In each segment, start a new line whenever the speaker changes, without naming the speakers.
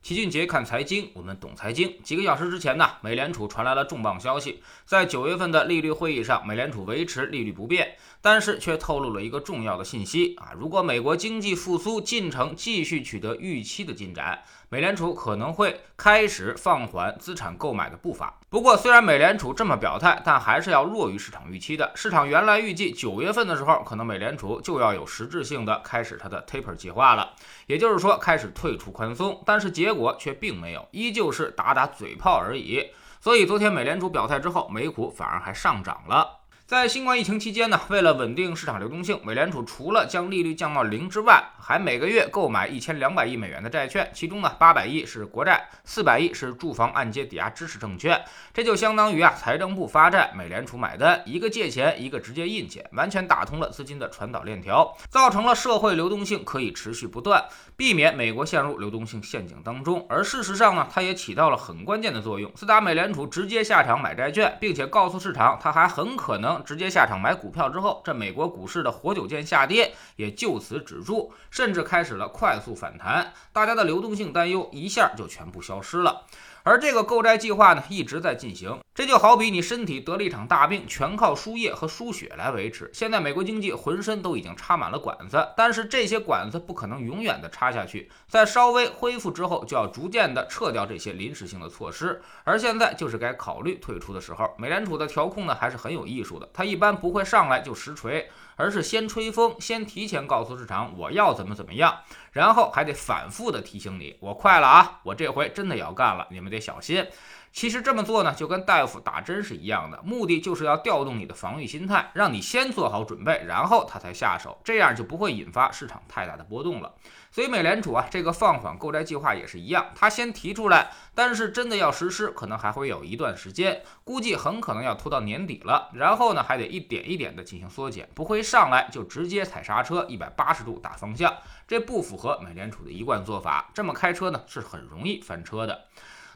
齐俊杰看财经，我们懂财经。几个小时之前呢，美联储传来了重磅消息，在九月份的利率会议上，美联储维持利率不变，但是却透露了一个重要的信息啊，如果美国经济复苏进程继续取得预期的进展。美联储可能会开始放缓资产购买的步伐。不过，虽然美联储这么表态，但还是要弱于市场预期的。市场原来预计九月份的时候，可能美联储就要有实质性的开始它的 taper 计划了，也就是说开始退出宽松。但是结结果却并没有，依旧是打打嘴炮而已。所以昨天美联储表态之后，美股反而还上涨了。在新冠疫情期间呢，为了稳定市场流动性，美联储除了将利率降到零之外，还每个月购买一千两百亿美元的债券，其中呢八百亿是国债，四百亿是住房按揭抵押支持证券，这就相当于啊财政部发债，美联储买单，一个借钱，一个直接印钱，完全打通了资金的传导链条，造成了社会流动性可以持续不断，避免美国陷入流动性陷阱当中。而事实上呢，它也起到了很关键的作用。自打美联储直接下场买债券，并且告诉市场，它还很可能。直接下场买股票之后，这美国股市的活久见下跌也就此止住，甚至开始了快速反弹，大家的流动性担忧一下就全部消失了。而这个购债计划呢，一直在进行。这就好比你身体得了一场大病，全靠输液和输血来维持。现在美国经济浑身都已经插满了管子，但是这些管子不可能永远的插下去，在稍微恢复之后，就要逐渐的撤掉这些临时性的措施。而现在就是该考虑退出的时候。美联储的调控呢，还是很有艺术的，它一般不会上来就实锤。而是先吹风，先提前告诉市场我要怎么怎么样，然后还得反复的提醒你，我快了啊，我这回真的要干了，你们得小心。其实这么做呢，就跟大夫打针是一样的，目的就是要调动你的防御心态，让你先做好准备，然后他才下手，这样就不会引发市场太大的波动了。所以美联储啊，这个放缓购债计划也是一样，他先提出来，但是真的要实施，可能还会有一段时间，估计很可能要拖到年底了。然后呢，还得一点一点的进行缩减，不会上来就直接踩刹车，一百八十度打方向，这不符合美联储的一贯做法。这么开车呢，是很容易翻车的。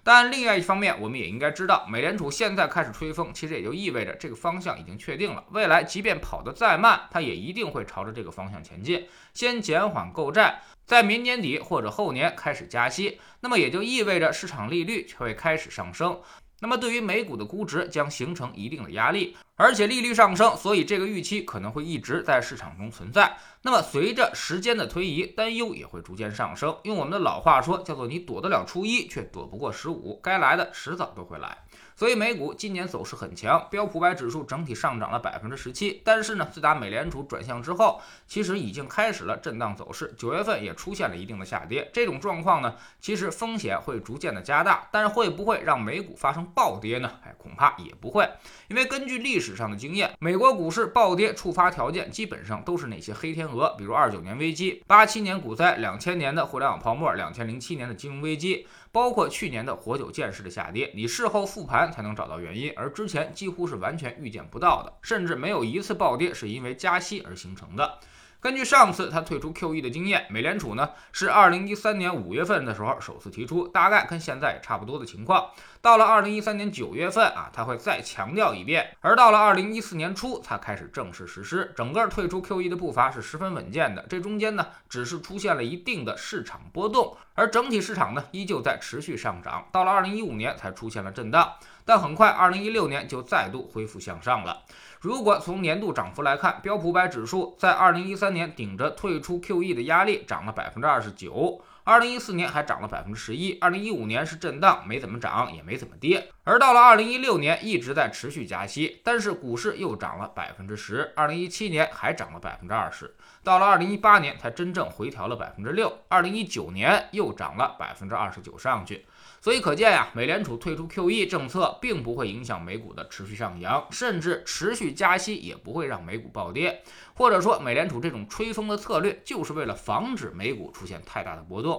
但另外一方面，我们也应该知道，美联储现在开始吹风，其实也就意味着这个方向已经确定了。未来即便跑得再慢，它也一定会朝着这个方向前进。先减缓购债，在明年底或者后年开始加息，那么也就意味着市场利率会开始上升。那么对于美股的估值将形成一定的压力，而且利率上升，所以这个预期可能会一直在市场中存在。那么随着时间的推移，担忧也会逐渐上升。用我们的老话说，叫做你躲得了初一，却躲不过十五，该来的迟早都会来。所以美股今年走势很强，标普百指数整体上涨了百分之十七。但是呢，自打美联储转向之后，其实已经开始了震荡走势。九月份也出现了一定的下跌。这种状况呢，其实风险会逐渐的加大。但是会不会让美股发生暴跌呢？哎，恐怕也不会。因为根据历史史上的经验，美国股市暴跌触发条件基本上都是那些黑天鹅，比如二九年危机、八七年股灾、两千年的互联网泡沫、两千零七年的金融危机。包括去年的活久见式的下跌，你事后复盘才能找到原因，而之前几乎是完全预见不到的，甚至没有一次暴跌是因为加息而形成的。根据上次他退出 QE 的经验，美联储呢是二零一三年五月份的时候首次提出，大概跟现在差不多的情况。到了二零一三年九月份啊，他会再强调一遍，而到了二零一四年初才开始正式实施。整个退出 QE 的步伐是十分稳健的，这中间呢只是出现了一定的市场波动，而整体市场呢依旧在持续上涨。到了二零一五年才出现了震荡，但很快二零一六年就再度恢复向上了。如果从年度涨幅来看，标普百指数在二零一三年顶着退出 QE 的压力涨了百分之二十九，二零一四年还涨了百分之十一，二零一五年是震荡，没怎么涨，也没怎么跌。而到了二零一六年，一直在持续加息，但是股市又涨了百分之十，二零一七年还涨了百分之二十，到了二零一八年才真正回调了百分之六，二零一九年又涨了百分之二十九上去。所以可见呀，美联储退出 QE 政策并不会影响美股的持续上扬，甚至持续加息也不会让美股暴跌。或者说，美联储这种吹风的策略就是为了防止美股出现太大的波动。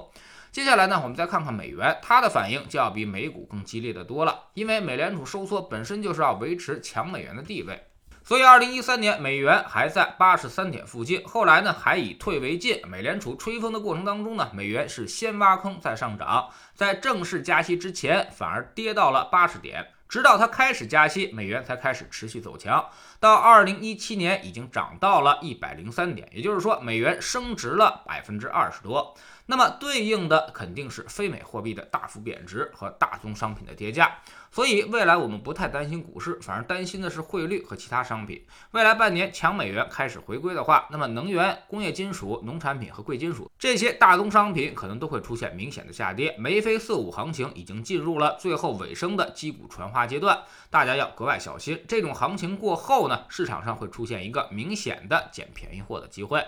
接下来呢，我们再看看美元，它的反应就要比美股更激烈的多了，因为美联储收缩本身就是要维持强美元的地位。所以，二零一三年美元还在八十三点附近，后来呢还以退为进。美联储吹风的过程当中呢，美元是先挖坑再上涨，在正式加息之前反而跌到了八十点，直到它开始加息，美元才开始持续走强。到二零一七年已经涨到了一百零三点，也就是说美元升值了百分之二十多。那么对应的肯定是非美货币的大幅贬值和大宗商品的跌价。所以未来我们不太担心股市，反而担心的是汇率和其他商品。未来半年强美元开始回归的话，那么能源、工业金属、农产品和贵金属这些大宗商品可能都会出现明显的下跌。眉飞色舞行情已经进入了最后尾声的击鼓传花阶段，大家要格外小心。这种行情过后呢，市场上会出现一个明显的捡便宜货的机会。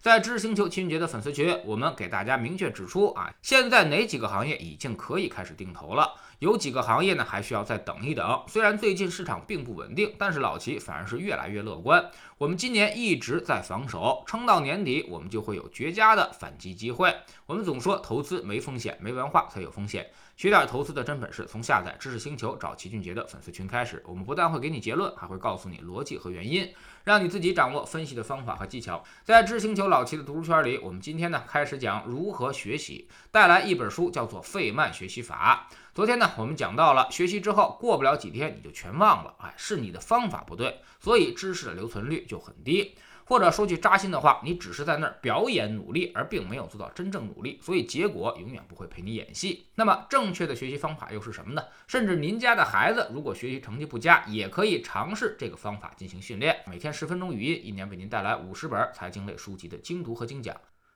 在知识星球齐俊杰的粉丝群，我们给大家明确指出啊，现在哪几个行业已经可以开始定投了？有几个行业呢，还需要再等一等。虽然最近市场并不稳定，但是老齐反而是越来越乐观。我们今年一直在防守，撑到年底，我们就会有绝佳的反击机会。我们总说投资没风险，没文化才有风险。学点投资的真本事，从下载知识星球找齐俊杰的粉丝群开始。我们不但会给你结论，还会告诉你逻辑和原因，让你自己掌握分析的方法和技巧。在知识星球老齐的读书圈里，我们今天呢开始讲如何学习，带来一本书叫做《费曼学习法》。昨天呢，我们讲到了学习之后过不了几天你就全忘了，哎，是你的方法不对，所以知识的留存率就很低。或者说句扎心的话，你只是在那儿表演努力，而并没有做到真正努力，所以结果永远不会陪你演戏。那么正确的学习方法又是什么呢？甚至您家的孩子如果学习成绩不佳，也可以尝试这个方法进行训练，每天十分钟语音，一年为您带来五十本财经类书籍的精读和精讲。